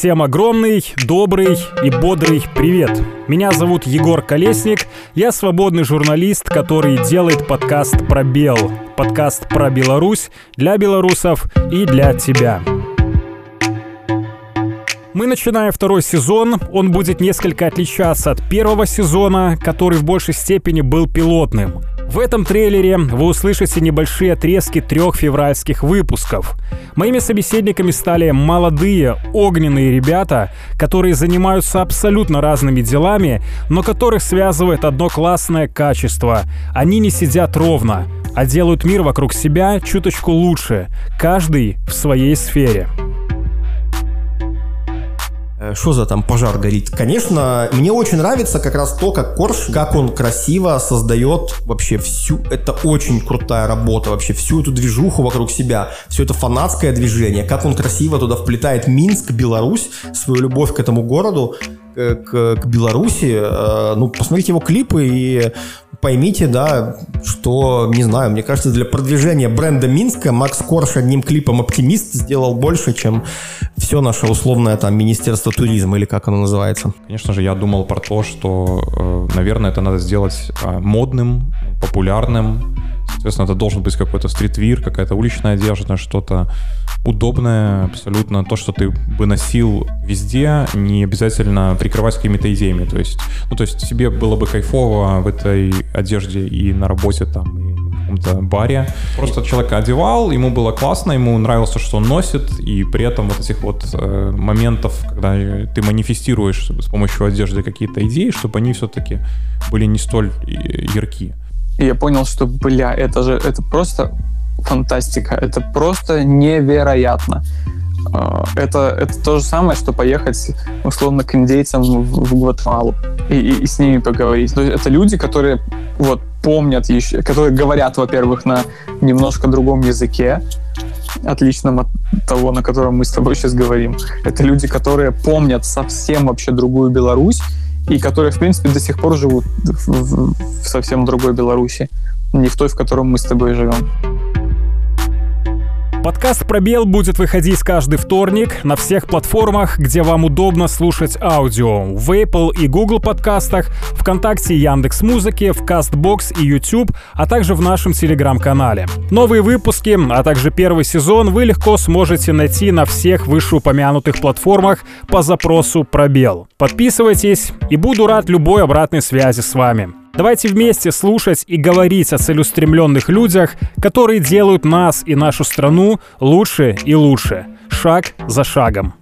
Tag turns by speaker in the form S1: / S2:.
S1: Всем огромный, добрый и бодрый привет. Меня зовут Егор Колесник, я свободный журналист, который делает подкаст про Бел. Подкаст про Беларусь, для белорусов и для тебя. Мы начинаем второй сезон. Он будет несколько отличаться от первого сезона, который в большей степени был пилотным. В этом трейлере вы услышите небольшие отрезки трех февральских выпусков. Моими собеседниками стали молодые, огненные ребята, которые занимаются абсолютно разными делами, но которых связывает одно классное качество. Они не сидят ровно, а делают мир вокруг себя чуточку лучше, каждый в своей сфере.
S2: Э, что за там пожар горит? Конечно, мне очень нравится как раз то, как Корж, как он красиво создает вообще всю, это очень крутая работа, вообще всю эту движуху вокруг себя, все это фанатское движение, как он красиво туда вплетает Минск, Беларусь, свою любовь к этому городу, к, к, Беларуси. Э, ну, посмотрите его клипы и поймите, да, что, не знаю, мне кажется, для продвижения бренда Минска Макс Корж одним клипом «Оптимист» сделал больше, чем все наше условное там Министерство туризма или как оно называется.
S3: Конечно же, я думал про то, что, э, наверное, это надо сделать э, модным, популярным, Соответственно, это должен быть какой-то стритвир, какая-то уличная одежда, что-то удобное абсолютно. То, что ты бы носил везде, не обязательно прикрывать какими-то идеями. То есть, ну, то есть тебе было бы кайфово в этой одежде и на работе там, и каком-то баре. Просто человек одевал, ему было классно, ему нравилось то, что он носит, и при этом вот этих вот э, моментов, когда ты манифестируешь с помощью одежды какие-то идеи, чтобы они все-таки были не столь яркие.
S4: И я понял, что, бля, это же, это просто фантастика, это просто невероятно. А, это, это то же самое, что поехать, условно, к индейцам в, в Гватемалу и, и, и с ними поговорить. То есть это люди, которые вот помнят еще, которые говорят, во-первых, на немножко другом языке, отличном от того, на котором мы с тобой сейчас говорим. Это люди, которые помнят совсем вообще другую Беларусь, и которые, в принципе, до сих пор живут в, в, в совсем другой Беларуси, не в той, в котором мы с тобой живем.
S1: Подкаст «Пробел» будет выходить каждый вторник на всех платформах, где вам удобно слушать аудио. В Apple и Google подкастах, ВКонтакте, Яндекс Музыке, в Castbox и YouTube, а также в нашем Телеграм-канале. Новые выпуски, а также первый сезон вы легко сможете найти на всех вышеупомянутых платформах по запросу «Пробел». Подписывайтесь и буду рад любой обратной связи с вами. Давайте вместе слушать и говорить о целеустремленных людях, которые делают нас и нашу страну лучше и лучше, шаг за шагом.